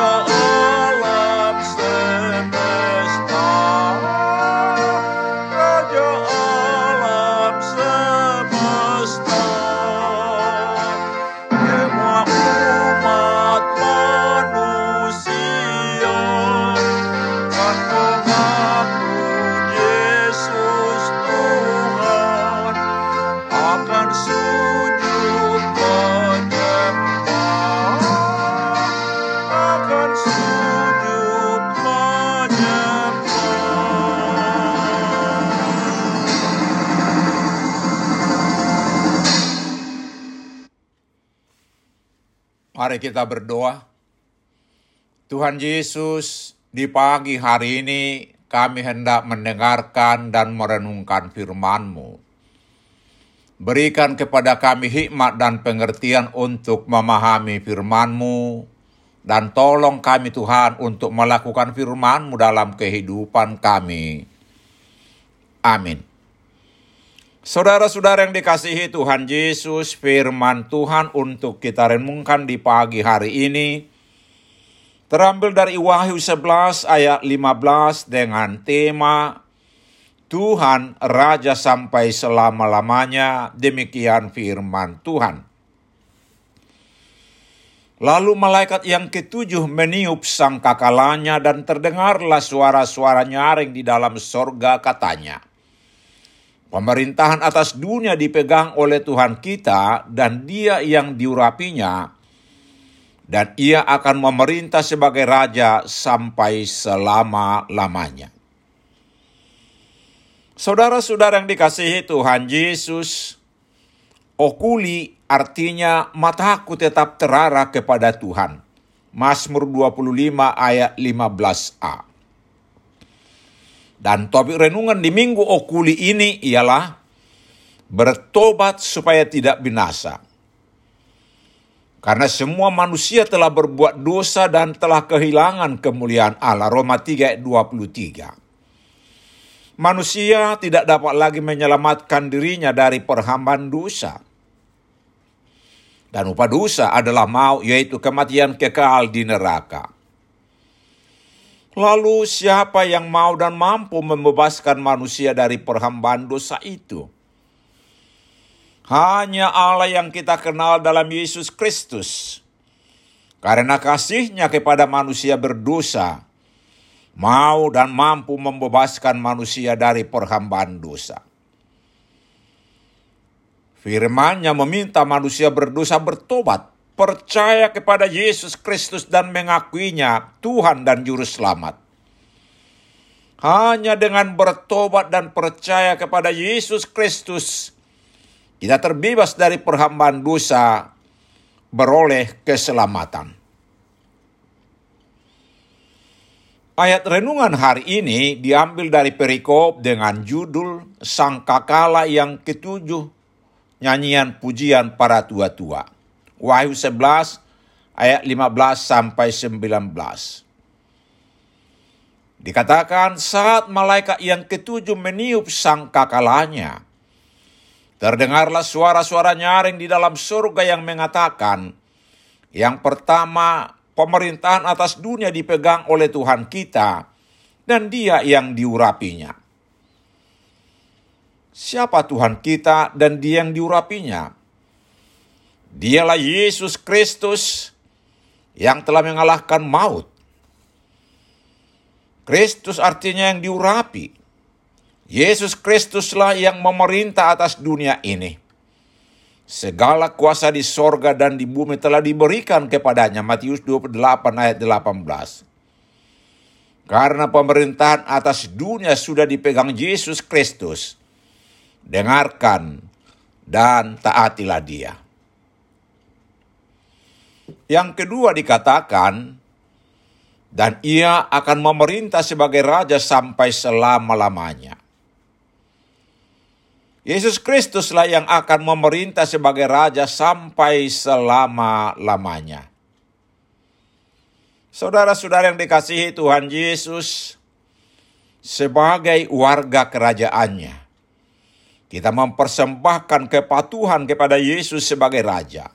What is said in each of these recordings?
Raja Mari kita berdoa. Tuhan Yesus, di pagi hari ini kami hendak mendengarkan dan merenungkan firman-Mu. Berikan kepada kami hikmat dan pengertian untuk memahami firman-Mu, dan tolong kami Tuhan untuk melakukan firman-Mu dalam kehidupan kami. Amin. Saudara-saudara yang dikasihi Tuhan Yesus, firman Tuhan untuk kita renungkan di pagi hari ini terambil dari Wahyu 11 ayat 15 dengan tema Tuhan Raja sampai selama-lamanya, demikian firman Tuhan. Lalu malaikat yang ketujuh meniup sangkakalanya dan terdengarlah suara-suara nyaring di dalam sorga katanya. Pemerintahan atas dunia dipegang oleh Tuhan kita dan dia yang diurapinya, dan ia akan memerintah sebagai raja sampai selama-lamanya. Saudara-saudara yang dikasihi Tuhan Yesus, okuli artinya mataku tetap terarah kepada Tuhan. Mazmur 25 ayat 15a. Dan topik renungan di minggu okuli ini ialah bertobat supaya tidak binasa. Karena semua manusia telah berbuat dosa dan telah kehilangan kemuliaan Allah. Roma 3 ayat 23. Manusia tidak dapat lagi menyelamatkan dirinya dari perhambaan dosa. Dan upah dosa adalah mau, yaitu kematian kekal di neraka. Lalu siapa yang mau dan mampu membebaskan manusia dari perhambaan dosa itu? Hanya Allah yang kita kenal dalam Yesus Kristus. Karena kasihnya kepada manusia berdosa, mau dan mampu membebaskan manusia dari perhambaan dosa. Firman-Nya meminta manusia berdosa bertobat, percaya kepada Yesus Kristus dan mengakuinya Tuhan dan Juru Selamat. Hanya dengan bertobat dan percaya kepada Yesus Kristus, kita terbebas dari perhambaan dosa, beroleh keselamatan. Ayat renungan hari ini diambil dari perikop dengan judul Sangkakala yang ketujuh nyanyian pujian para tua-tua. Wahyu 11 ayat 15 sampai 19. Dikatakan saat malaikat yang ketujuh meniup sang kakalanya, terdengarlah suara-suara nyaring di dalam surga yang mengatakan, yang pertama, pemerintahan atas dunia dipegang oleh Tuhan kita, dan dia yang diurapinya. Siapa Tuhan kita dan dia yang diurapinya? Dialah Yesus Kristus yang telah mengalahkan maut Kristus artinya yang diurapi. Yesus Kristuslah yang memerintah atas dunia ini. Segala kuasa di sorga dan di bumi telah diberikan kepadanya. Matius 28 ayat 18. Karena pemerintahan atas dunia sudah dipegang Yesus Kristus. Dengarkan dan taatilah dia. Yang kedua dikatakan, dan ia akan memerintah sebagai raja sampai selama-lamanya. Yesus Kristuslah yang akan memerintah sebagai raja sampai selama-lamanya. Saudara-saudara yang dikasihi Tuhan Yesus, sebagai warga kerajaannya, kita mempersembahkan kepatuhan kepada Yesus sebagai raja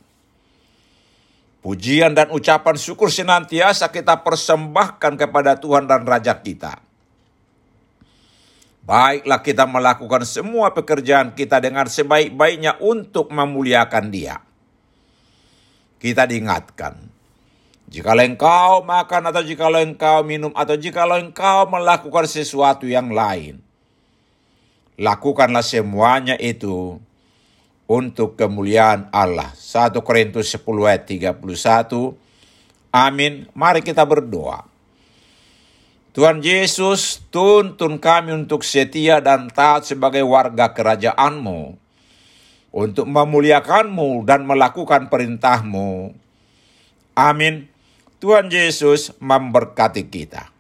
Pujian dan ucapan syukur senantiasa kita persembahkan kepada Tuhan dan Raja kita. Baiklah kita melakukan semua pekerjaan kita dengan sebaik-baiknya untuk memuliakan dia. Kita diingatkan, jika engkau makan atau jika engkau minum atau jika engkau melakukan sesuatu yang lain, lakukanlah semuanya itu untuk kemuliaan Allah. 1 Korintus 10 ayat 31. Amin. Mari kita berdoa. Tuhan Yesus, tuntun kami untuk setia dan taat sebagai warga kerajaanmu, untuk memuliakanmu dan melakukan perintahmu. Amin. Tuhan Yesus memberkati kita.